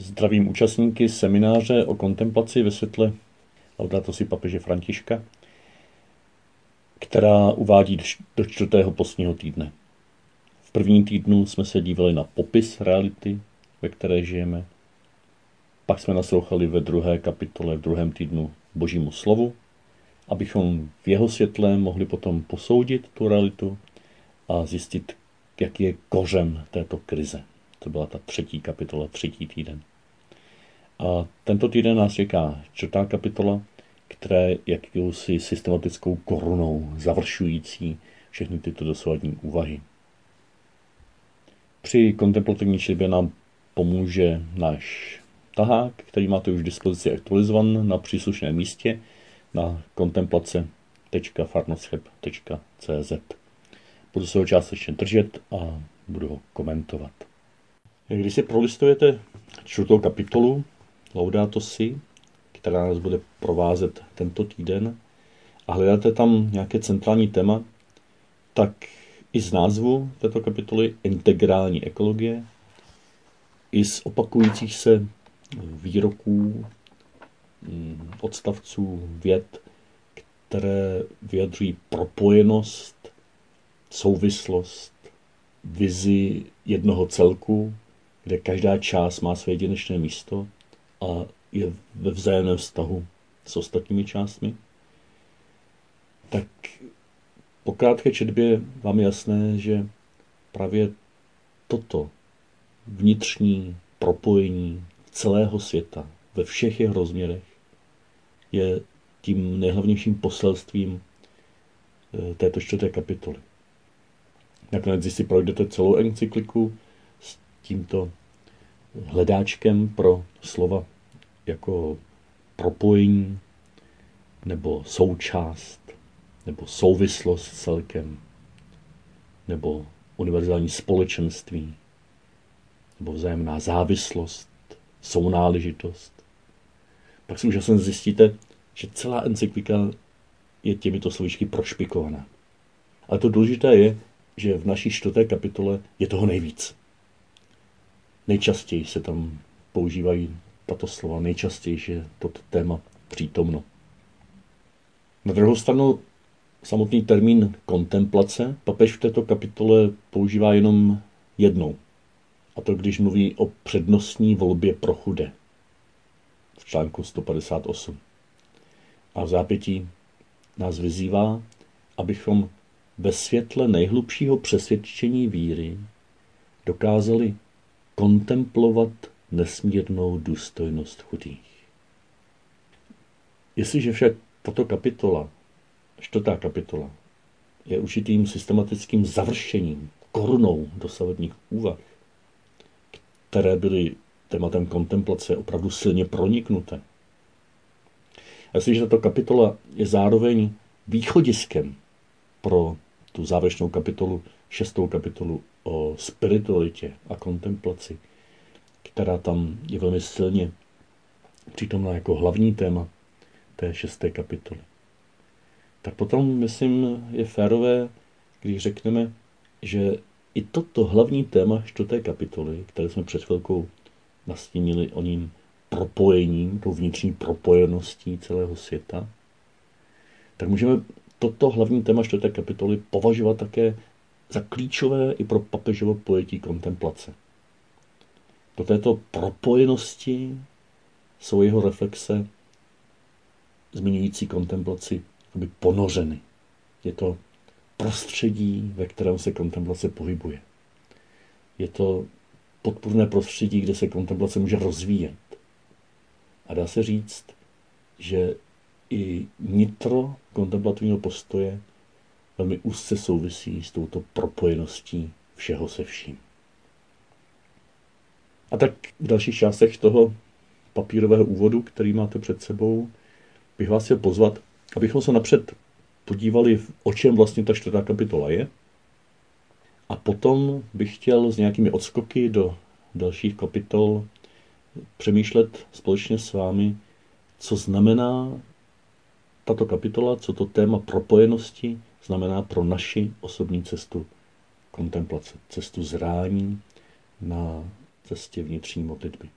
Zdravím účastníky semináře o kontemplaci ve světle Laudato si papeže Františka, která uvádí do čtvrtého postního týdne. V prvním týdnu jsme se dívali na popis reality, ve které žijeme. Pak jsme naslouchali ve druhé kapitole, v druhém týdnu Božímu slovu, abychom v jeho světle mohli potom posoudit tu realitu a zjistit, jaký je kořen této krize. To byla ta třetí kapitola, třetí týden. A tento týden nás čeká čtvrtá kapitola, která je jakousi systematickou korunou završující všechny tyto dosavadní úvahy. Při kontemplativní četbě nám pomůže náš tahák, který máte už v dispozici aktualizovan na příslušném místě na kontemplace.farnoscheb.cz. Budu se ho částečně držet a budu ho komentovat. Když si prolistujete čtvrtou kapitolu Laudato si, která nás bude provázet tento týden, a hledáte tam nějaké centrální téma, tak i z názvu této kapitoly integrální ekologie, i z opakujících se výroků, mm, odstavců, věd, které vyjadřují propojenost, souvislost, vizi jednoho celku, kde každá část má své jedinečné místo a je ve vzájemném vztahu s ostatními částmi, tak po krátké četbě vám je jasné, že právě toto vnitřní propojení celého světa ve všech jeho rozměrech je tím nejhlavnějším poselstvím eh, této čtvrté kapitoly. Nakonec, když si projdete celou encykliku s tímto hledáčkem pro slova jako propojení nebo součást nebo souvislost celkem nebo univerzální společenství nebo vzájemná závislost, sounáležitost. Pak si úžasně zjistíte, že celá encyklika je těmito slovíčky prošpikovaná. Ale to důležité je, že v naší čtvrté kapitole je toho nejvíc. Nejčastěji se tam používají tato slova, nejčastěji je toto téma přítomno. Na druhou stranu samotný termín kontemplace papež v této kapitole používá jenom jednou. A to když mluví o přednostní volbě pro chudé. V článku 158. A v zápětí nás vyzývá, abychom ve světle nejhlubšího přesvědčení víry dokázali kontemplovat nesmírnou důstojnost chudých. Jestliže však tato kapitola, čtvrtá kapitola, je určitým systematickým završením, korunou dosavadních úvah, které byly tématem kontemplace opravdu silně proniknuté. A jestliže tato kapitola je zároveň východiskem pro tu závěrečnou kapitolu, šestou kapitolu o spiritualitě a kontemplaci, která tam je velmi silně přítomná jako hlavní téma té šesté kapitoly. Tak potom, myslím, je férové, když řekneme, že i toto hlavní téma čtvrté kapitoly, které jsme před chvilkou nastínili o ním propojením, tou vnitřní propojeností celého světa, tak můžeme toto hlavní téma čtvrté kapitoly považovat také za klíčové i pro papežovo pojetí kontemplace. Do této propojenosti jsou jeho reflexe zmiňující kontemplaci aby ponořeny. Je to prostředí, ve kterém se kontemplace pohybuje. Je to podpůrné prostředí, kde se kontemplace může rozvíjet. A dá se říct, že i nitro kontemplativního postoje velmi úzce souvisí s touto propojeností všeho se vším. A tak v dalších částech toho papírového úvodu, který máte před sebou, bych vás chtěl pozvat, abychom se napřed podívali, o čem vlastně ta čtvrtá kapitola je. A potom bych chtěl s nějakými odskoky do dalších kapitol přemýšlet společně s vámi, co znamená tato kapitola, co to téma propojenosti znamená pro naši osobní cestu kontemplace, cestu zrání na cestě vnitřní modlitby.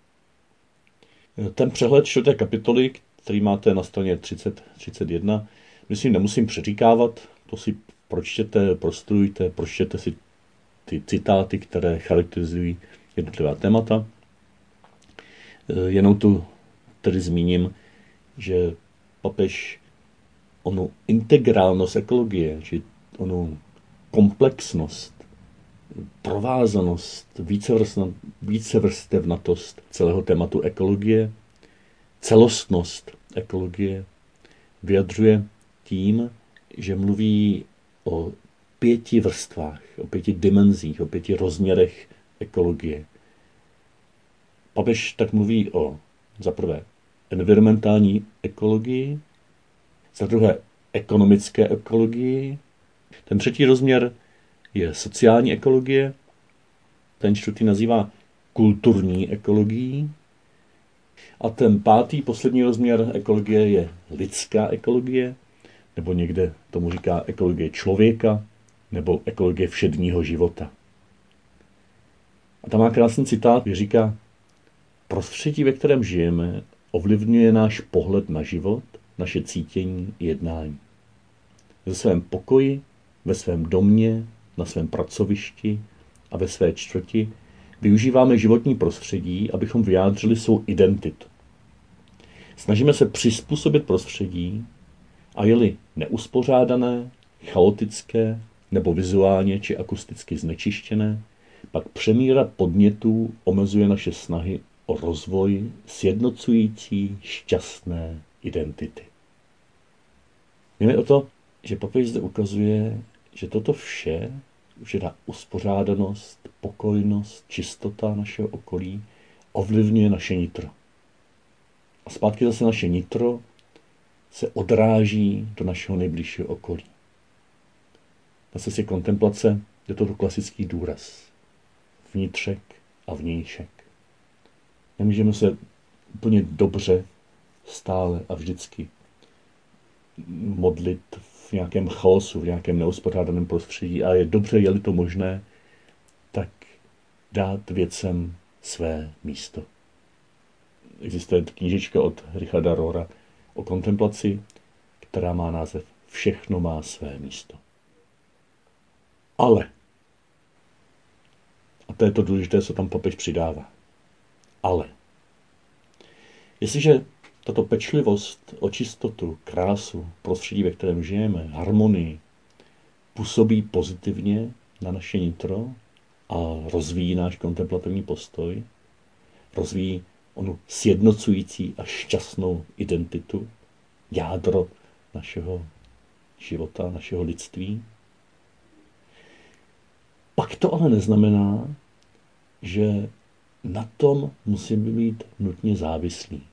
Ten přehled čtvrté kapitoly, který máte na straně 30, 31, myslím, nemusím přeříkávat, to si pročtěte, prostudujte, pročtěte si ty citáty, které charakterizují jednotlivá témata. Jenom tu tedy zmíním, že papež onu integrálnost ekologie, či onu komplexnost, provázanost, vícevrstevnatost celého tématu ekologie, celostnost ekologie vyjadřuje tím, že mluví o pěti vrstvách, o pěti dimenzích, o pěti rozměrech ekologie. Papež tak mluví o, za prvé, environmentální ekologii, za druhé ekonomické ekologii, ten třetí rozměr je sociální ekologie, ten čtvrtý nazývá kulturní ekologií. A ten pátý, poslední rozměr ekologie je lidská ekologie, nebo někde tomu říká ekologie člověka, nebo ekologie všedního života. A tam má krásný citát, který říká, prostředí, ve kterém žijeme, ovlivňuje náš pohled na život, naše cítění i jednání. Ve svém pokoji, ve svém domě, na svém pracovišti a ve své čtvrti využíváme životní prostředí, abychom vyjádřili svou identitu. Snažíme se přizpůsobit prostředí a je-li neuspořádané, chaotické nebo vizuálně či akusticky znečištěné, pak přemíra podnětů omezuje naše snahy o rozvoj sjednocující šťastné identity. Jde o to, že papež zde ukazuje, že toto vše, že ta uspořádanost, pokojnost, čistota našeho okolí ovlivňuje naše nitro. A zpátky zase naše nitro se odráží do našeho nejbližšího okolí. Na cestě kontemplace je to klasický důraz. Vnitřek a vnějšek. Nemůžeme se úplně dobře stále a vždycky modlit v nějakém chaosu, v nějakém neuspořádaném prostředí a je dobře, je-li to možné, tak dát věcem své místo. Existuje knížička od Richarda Rora o kontemplaci, která má název Všechno má své místo. Ale, a to je to důležité, co tam papež přidává, ale, jestliže tato pečlivost o čistotu, krásu, prostředí, ve kterém žijeme, harmonii, působí pozitivně na naše nitro a rozvíjí náš kontemplativní postoj, rozvíjí onu sjednocující a šťastnou identitu, jádro našeho života, našeho lidství. Pak to ale neznamená, že na tom musíme být nutně závislí.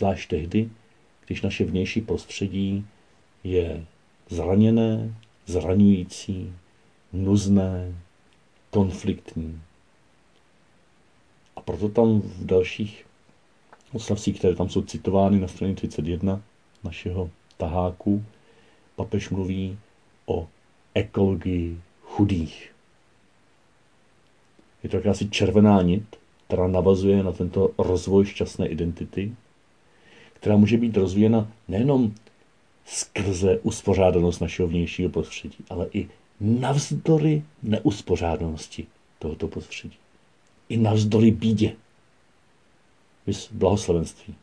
Zvlášť tehdy, když naše vnější prostředí je zraněné, zraňující, nuzné, konfliktní. A proto tam v dalších odstavcích, které tam jsou citovány na straně 31 našeho taháku, papež mluví o ekologii chudých. Je to jakási červená nit, která navazuje na tento rozvoj šťastné identity, která může být rozvíjena nejenom skrze uspořádanost našeho vnějšího prostředí, ale i navzdory neuspořádanosti tohoto prostředí. I navzdory bídě. Vys blahoslavenství.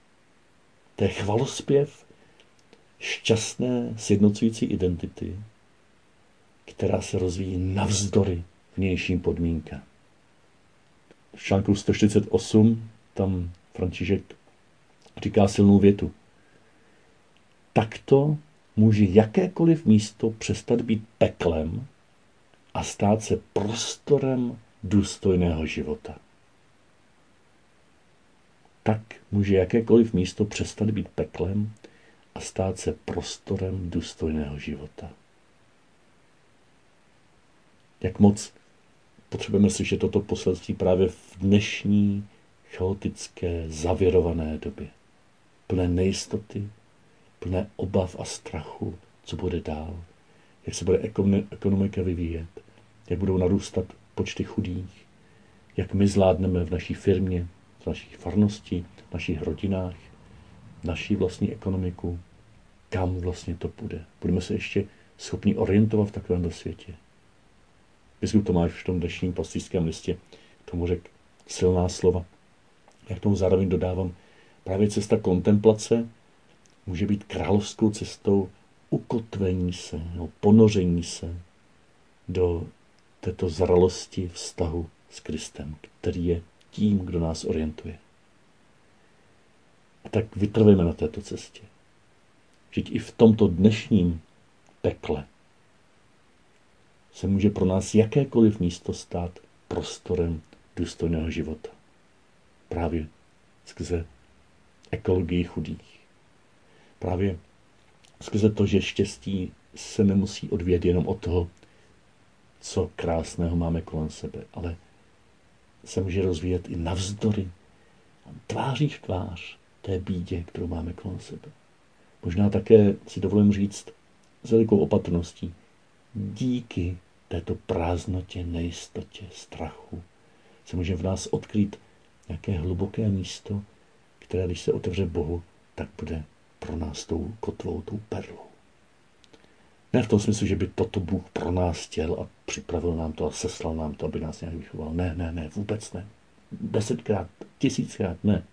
To je chvalospěv šťastné sjednocující identity, která se rozvíjí navzdory vnějším podmínkám. V článku 148 tam František říká silnou větu. Takto může jakékoliv místo přestat být peklem a stát se prostorem důstojného života. Tak může jakékoliv místo přestat být peklem a stát se prostorem důstojného života. Jak moc potřebujeme slyšet toto poselství právě v dnešní chaotické, zavěrované době plné nejistoty, plné obav a strachu, co bude dál, jak se bude ekonomika vyvíjet, jak budou narůstat počty chudých, jak my zvládneme v naší firmě, naší farnosti, našich rodinách, naší vlastní ekonomiku, kam vlastně to půjde. Budeme se ještě schopni orientovat v takovém světě. Biskup Tomáš v tom dnešním pastýřském listě tomu řekl silná slova. Já k tomu zároveň dodávám, právě cesta kontemplace může být královskou cestou ukotvení se, no, ponoření se do této zralosti vztahu s Kristem, který je tím, kdo nás orientuje. A tak vytrvíme na této cestě. Vždyť i v tomto dnešním pekle se může pro nás jakékoliv místo stát prostorem důstojného života. Právě skrze ekologii chudých. Právě skrze to, že štěstí se nemusí odvět jenom od toho, co krásného máme kolem sebe, ale se může rozvíjet i navzdory, tváří v tvář té bídě, kterou máme kolem sebe. Možná také si dovolím říct s velikou opatrností, díky této prázdnotě, nejistotě, strachu, se může v nás odkrýt nějaké hluboké místo, které, když se otevře Bohu, tak bude pro nás tou kotvou, tou perlou. Ne v tom smyslu, že by toto Bůh pro nás chtěl a připravil nám to a seslal nám to, aby nás nějak vychoval. Ne, ne, ne, vůbec ne. Desetkrát, tisíckrát ne.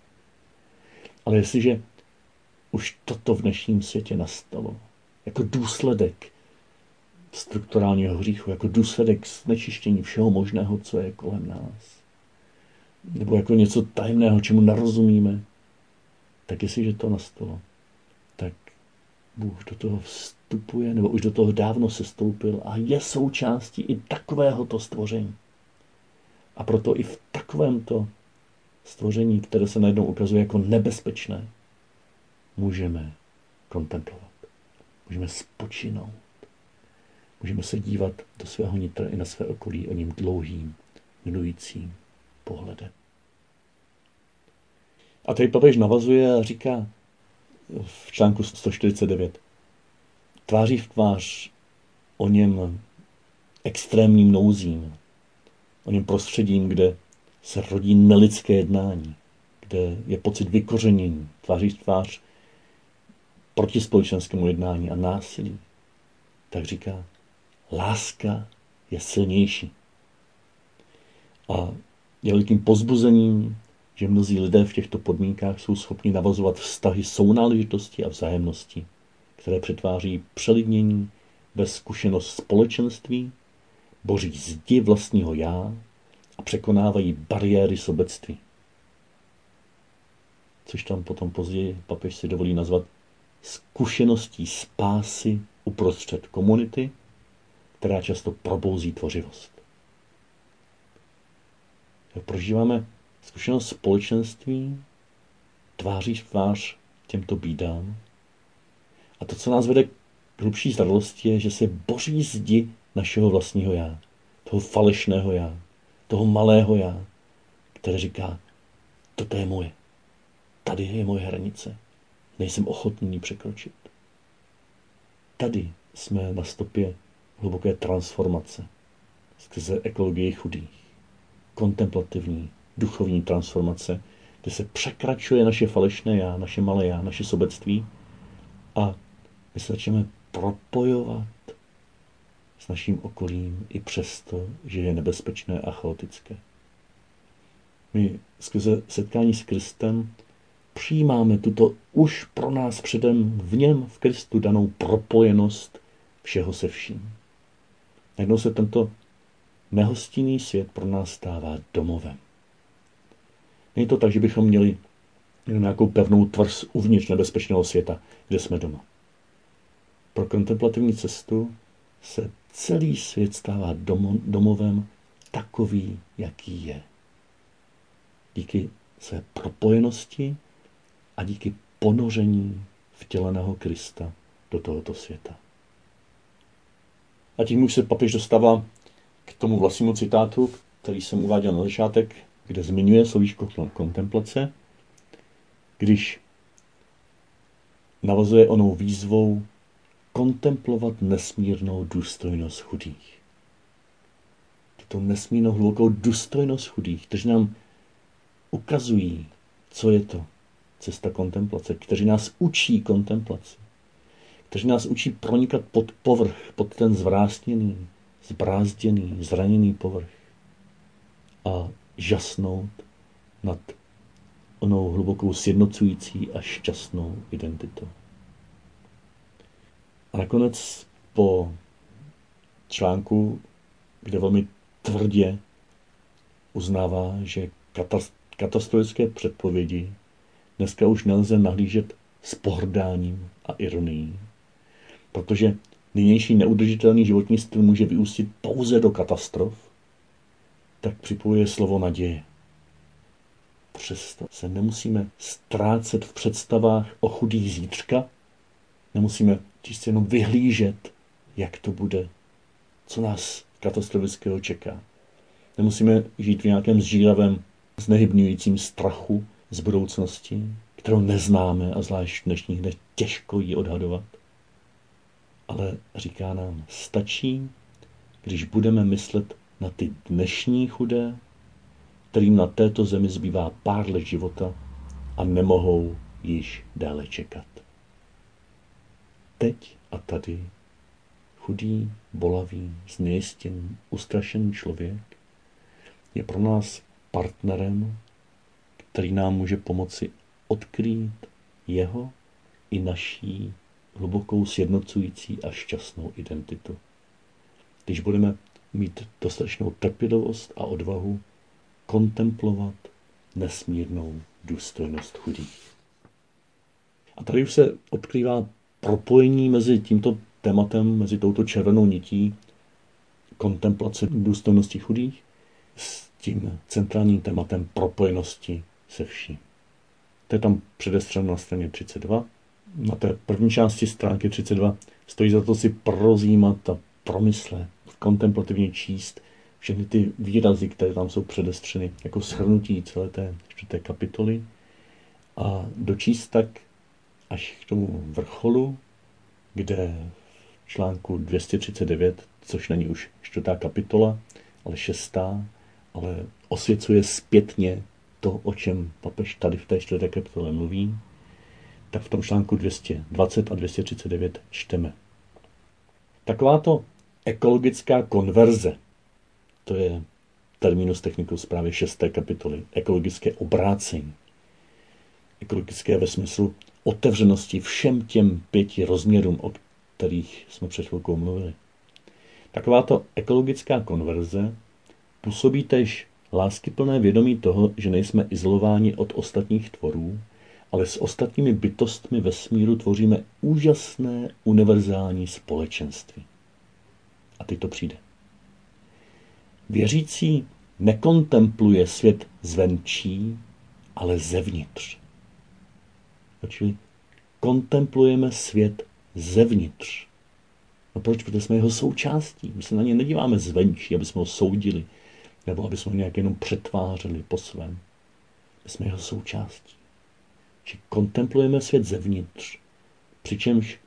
Ale jestliže už toto v dnešním světě nastalo, jako důsledek strukturálního hříchu, jako důsledek znečištění všeho možného, co je kolem nás, nebo jako něco tajemného, čemu narozumíme, tak jestliže to nastalo, tak Bůh do toho vstupuje, nebo už do toho dávno se stoupil a je součástí i takovéhoto stvoření. A proto i v takovémto stvoření, které se najednou ukazuje jako nebezpečné, můžeme kontemplovat. Můžeme spočinout. Můžeme se dívat do svého nitra i na své okolí o ním dlouhým, milujícím pohledem. A tady papež navazuje a říká v článku 149. Tváří v tvář o něm extrémním nouzím, o něm prostředím, kde se rodí nelidské jednání, kde je pocit vykořenění, tváří v tvář proti společenskému jednání a násilí, tak říká, láska je silnější. A je velikým pozbuzením, že mnozí lidé v těchto podmínkách jsou schopni navazovat vztahy sounáležitosti a vzájemnosti, které přetváří přelidnění ve zkušenost společenství, boří zdi vlastního já a překonávají bariéry sobectví. Což tam potom později papež si dovolí nazvat zkušeností spásy uprostřed komunity, která často probouzí tvořivost. Prožíváme zkušenost společenství tváří v tvář těmto bídám. A to, co nás vede k hlubší zralosti, je, že se boří zdi našeho vlastního já, toho falešného já, toho malého já, které říká, toto je moje. Tady je moje hranice. Nejsem ochotný překročit. Tady jsme na stopě hluboké transformace skrze ekologii chudých, kontemplativní, duchovní transformace, kde se překračuje naše falešné já, naše malé já, naše sobectví a my se začneme propojovat s naším okolím i přesto, že je nebezpečné a chaotické. My skrze setkání s Kristem přijímáme tuto už pro nás předem v něm, v Kristu, danou propojenost všeho se vším. Najednou se tento nehostinný svět pro nás stává domovem. Není to tak, že bychom měli nějakou pevnou tvrz uvnitř nebezpečného světa, kde jsme doma. Pro kontemplativní cestu se celý svět stává domovem takový, jaký je. Díky své propojenosti a díky ponoření vtěleného Krista do tohoto světa. A tím už se papež dostává k tomu vlastnímu citátu, který jsem uváděl na začátek, kde zmiňuje slovíčko kontemplace, když navazuje onou výzvou kontemplovat nesmírnou důstojnost chudých. Tuto nesmírnou hlubokou důstojnost chudých, kteří nám ukazují, co je to cesta kontemplace, kteří nás učí kontemplaci, kteří nás učí pronikat pod povrch, pod ten zvrástěný, zbrázděný, zraněný povrch a žasnout nad onou hlubokou sjednocující a šťastnou identitou. A nakonec po článku, kde velmi tvrdě uznává, že katastrofické předpovědi dneska už nelze nahlížet s pohrdáním a ironií, protože nynější neudržitelný životní styl může vyústit pouze do katastrof, tak připojuje slovo naděje. Přesto se nemusíme ztrácet v představách o chudých zítřka, nemusíme čistě jenom vyhlížet, jak to bude, co nás katastrofického čeká. Nemusíme žít v nějakém zžíravém, znehybňujícím strachu z budoucnosti, kterou neznáme a zvlášť v dnešních dnech těžko ji odhadovat. Ale říká nám, stačí, když budeme myslet na ty dnešní chudé, kterým na této zemi zbývá pár let života a nemohou již dále čekat. Teď a tady chudý, bolavý, znejistěn, ustrašený člověk je pro nás partnerem, který nám může pomoci odkrýt jeho i naší hlubokou sjednocující a šťastnou identitu. Když budeme mít dostatečnou trpělivost a odvahu kontemplovat nesmírnou důstojnost chudých. A tady už se odkrývá propojení mezi tímto tématem, mezi touto červenou nití kontemplace důstojnosti chudých s tím centrálním tématem propojenosti se vším. To je tam předestřeno na straně 32. Na té první části stránky 32 stojí za to si prozímat a promyslet, kontemplativně číst všechny ty výrazy, které tam jsou předestřeny, jako shrnutí celé té čtvrté kapitoly a dočíst tak až k tomu vrcholu, kde v článku 239, což není už čtvrtá kapitola, ale šestá, ale osvěcuje zpětně to, o čem papež tady v té čtvrté kapitole mluví, tak v tom článku 220 a 239 čteme. Takováto ekologická konverze, to je terminus technicus zprávy 6. kapitoly, ekologické obrácení. Ekologické ve smyslu otevřenosti všem těm pěti rozměrům, o kterých jsme před chvilkou mluvili. Takováto ekologická konverze působí tež láskyplné vědomí toho, že nejsme izolováni od ostatních tvorů, ale s ostatními bytostmi ve smíru tvoříme úžasné univerzální společenství. A teď to přijde. Věřící nekontempluje svět zvenčí, ale zevnitř. Čili kontemplujeme svět zevnitř. No proč? Protože jsme jeho součástí. My se na ně nedíváme zvenčí, aby jsme ho soudili, nebo aby jsme ho nějak jenom přetvářeli po svém. My jsme jeho součástí. Či kontemplujeme svět zevnitř, přičemž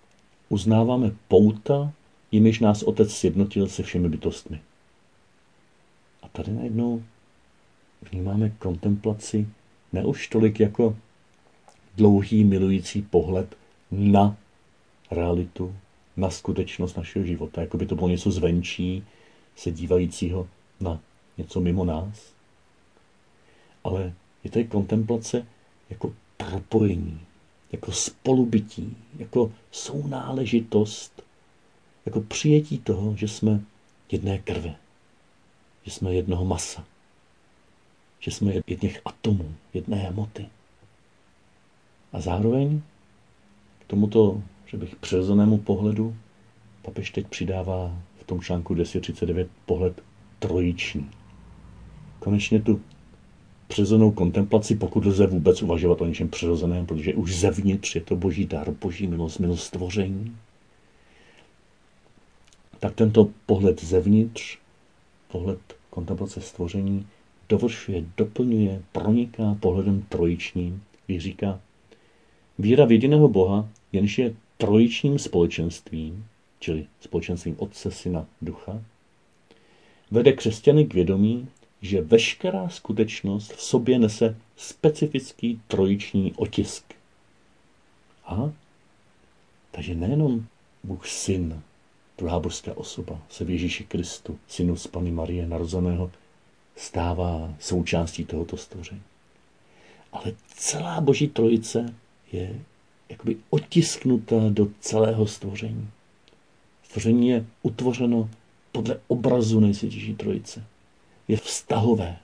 uznáváme pouta, jimiž nás Otec sjednotil se všemi bytostmi. A tady najednou vnímáme kontemplaci ne už tolik jako dlouhý milující pohled na realitu, na skutečnost našeho života, jako by to bylo něco zvenčí, se dívajícího na něco mimo nás. Ale je tady kontemplace jako propojení, jako spolubytí, jako sounáležitost, jako přijetí toho, že jsme jedné krve, že jsme jednoho masa, že jsme jedných atomů, jedné hmoty. A zároveň k tomuto, že bych přirozenému pohledu, papež teď přidává v tom článku 239 pohled trojiční. Konečně tu přirozenou kontemplaci, pokud lze vůbec uvažovat o něčem přirozeném, protože už zevnitř je to boží dar, boží milost, milost stvoření, tak tento pohled zevnitř, pohled kontemplace stvoření, dovršuje, doplňuje, proniká pohledem trojičním, kdy říká, víra v jediného Boha, jenž je trojičním společenstvím, čili společenstvím Otce, Syna, Ducha, vede křesťany k vědomí, že veškerá skutečnost v sobě nese specifický trojiční otisk. A takže nejenom Bůh syn, druhá božská osoba, se v Ježíši Kristu, synu z Pany Marie narozeného, stává součástí tohoto stvoření. Ale celá boží trojice je jakoby otisknuta do celého stvoření. Stvoření je utvořeno podle obrazu nejsvětější trojice. Je vztahové.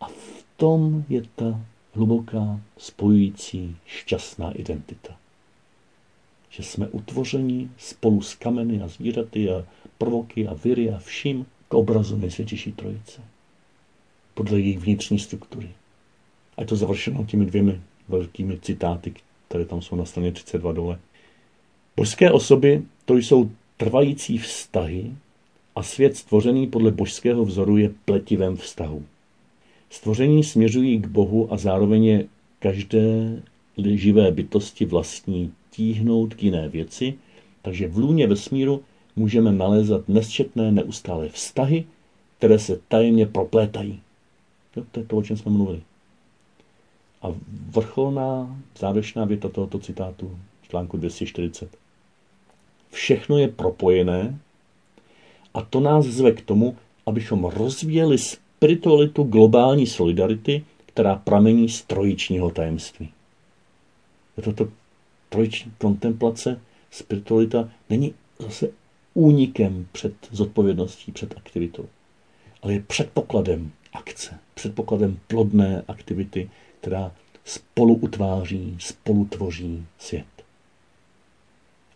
A v tom je ta hluboká, spojující, šťastná identita. Že jsme utvořeni spolu s kameny a zvířaty a prvoky a viry a vším k obrazu nejsvětější trojice. Podle jejich vnitřní struktury. A je to završeno těmi dvěmi velkými citáty, které tam jsou na straně 32 dole. Božské osoby to jsou trvající vztahy a svět stvořený podle božského vzoru je pletivém vztahu. Stvoření směřují k Bohu a zároveň je každé živé bytosti vlastní tíhnout k jiné věci, takže v lůně vesmíru můžeme nalézat nesčetné neustále vztahy, které se tajemně proplétají. Jo, to je to, o čem jsme mluvili. A vrcholná závěrečná věta tohoto citátu, článku 240. Všechno je propojené a to nás zve k tomu, abychom rozvíjeli spiritualitu globální solidarity, která pramení z trojičního tajemství. Toto trojiční kontemplace, spiritualita není zase únikem před zodpovědností, před aktivitou, ale je předpokladem akce, předpokladem plodné aktivity, která spolu utváří, spolu tvoří svět.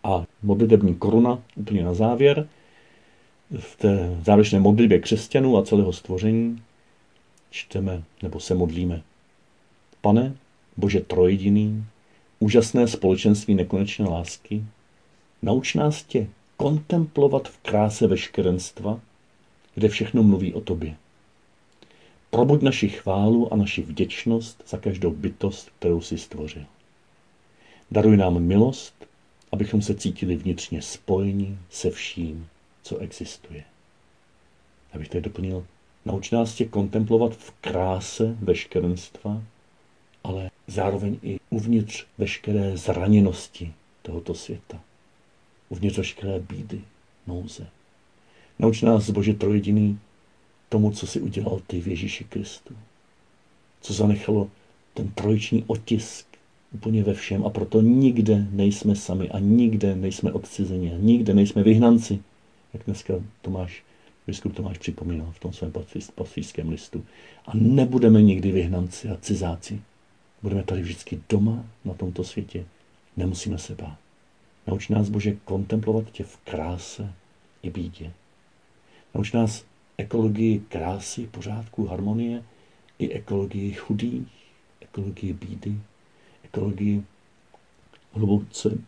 A modlitební koruna úplně na závěr v té závěrečné modlitbě křesťanů a celého stvoření čteme nebo se modlíme. Pane, Bože trojediný, úžasné společenství nekonečné lásky, nauč nás tě kontemplovat v kráse veškerenstva, kde všechno mluví o tobě. Probuď naši chválu a naši vděčnost za každou bytost, kterou si stvořil. Daruj nám milost, abychom se cítili vnitřně spojeni se vším, co existuje. Abych tady doplnil, nauč nás tě kontemplovat v kráse veškerenstva, ale zároveň i uvnitř veškeré zraněnosti tohoto světa. Uvnitř veškeré bídy, nouze. Nauč nás, Bože trojediný, tomu, co si udělal ty v Ježíši Kristu. Co zanechalo ten trojiční otisk úplně ve všem a proto nikde nejsme sami a nikde nejsme odcizeni a nikde nejsme vyhnanci, jak dneska Tomáš, biskup Tomáš připomínal v tom svém pastýřském listu. A nebudeme nikdy vyhnanci a cizáci. Budeme tady vždycky doma na tomto světě. Nemusíme se bát. Nauč nás, Bože, kontemplovat tě v kráse i bídě. Nauč nás ekologii krásy, pořádku, harmonie, i ekologii chudých, ekologii bídy, ekologii hluboce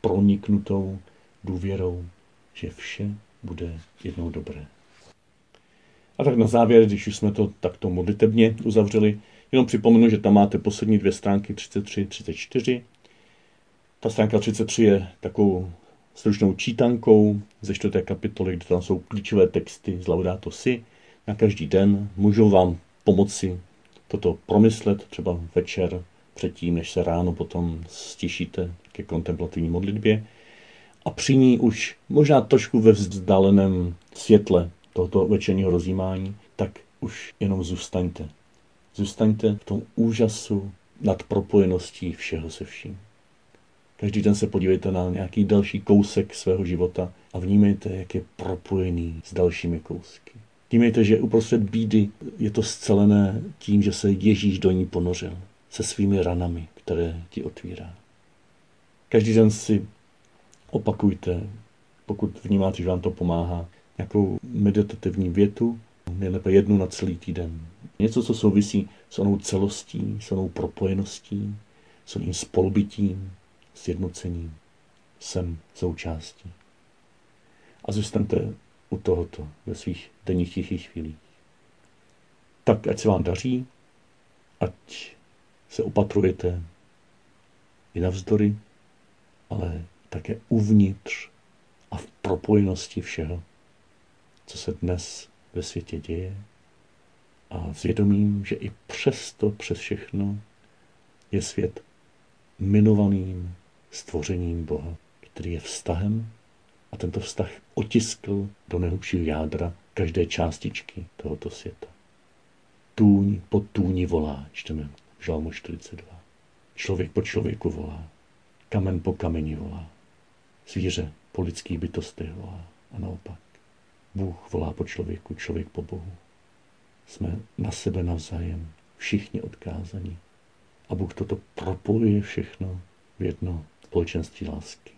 proniknutou důvěrou, že vše bude jednou dobré. A tak na závěr, když už jsme to takto modlitebně uzavřeli, jenom připomenu, že tam máte poslední dvě stránky 33, 34. Ta stránka 33 je takovou stručnou čítankou ze čtvrté kapitoly, kde tam jsou klíčové texty z Laudato Si na každý den. Můžou vám pomoci toto promyslet třeba večer předtím, než se ráno potom stišíte ke kontemplativní modlitbě. A při ní už možná trošku ve vzdáleném světle tohoto večerního rozjímání, tak už jenom zůstaňte. Zůstaňte v tom úžasu nad propojeností všeho se vším. Každý den se podívejte na nějaký další kousek svého života a vnímejte, jak je propojený s dalšími kousky. Vnímejte, že uprostřed bídy je to scelené tím, že se Ježíš do ní ponořil se svými ranami, které ti otvírá. Každý den si opakujte, pokud vnímáte, že vám to pomáhá, nějakou meditativní větu, nejlépe jednu na celý týden. Něco, co souvisí s onou celostí, s onou propojeností, s oným spolubytím, sjednocením. Jsem součástí. A zůstaňte u tohoto ve svých denních tichých chvílích. Tak ať se vám daří, ať se opatrujete i navzdory, ale také uvnitř a v propojenosti všeho, co se dnes ve světě děje a zvědomím, že i přesto, přes všechno, je svět minovaným stvořením Boha, který je vztahem a tento vztah otiskl do nejhlubšího jádra každé částičky tohoto světa. Tůň po tůni volá, čteme v Žalmu 42. Člověk po člověku volá, kamen po kameni volá, zvíře po lidských bytostech volá a naopak. Bůh volá po člověku, člověk po Bohu. Jsme na sebe navzájem, všichni odkázaní. A Bůh toto propojuje všechno v jedno společenství lásky.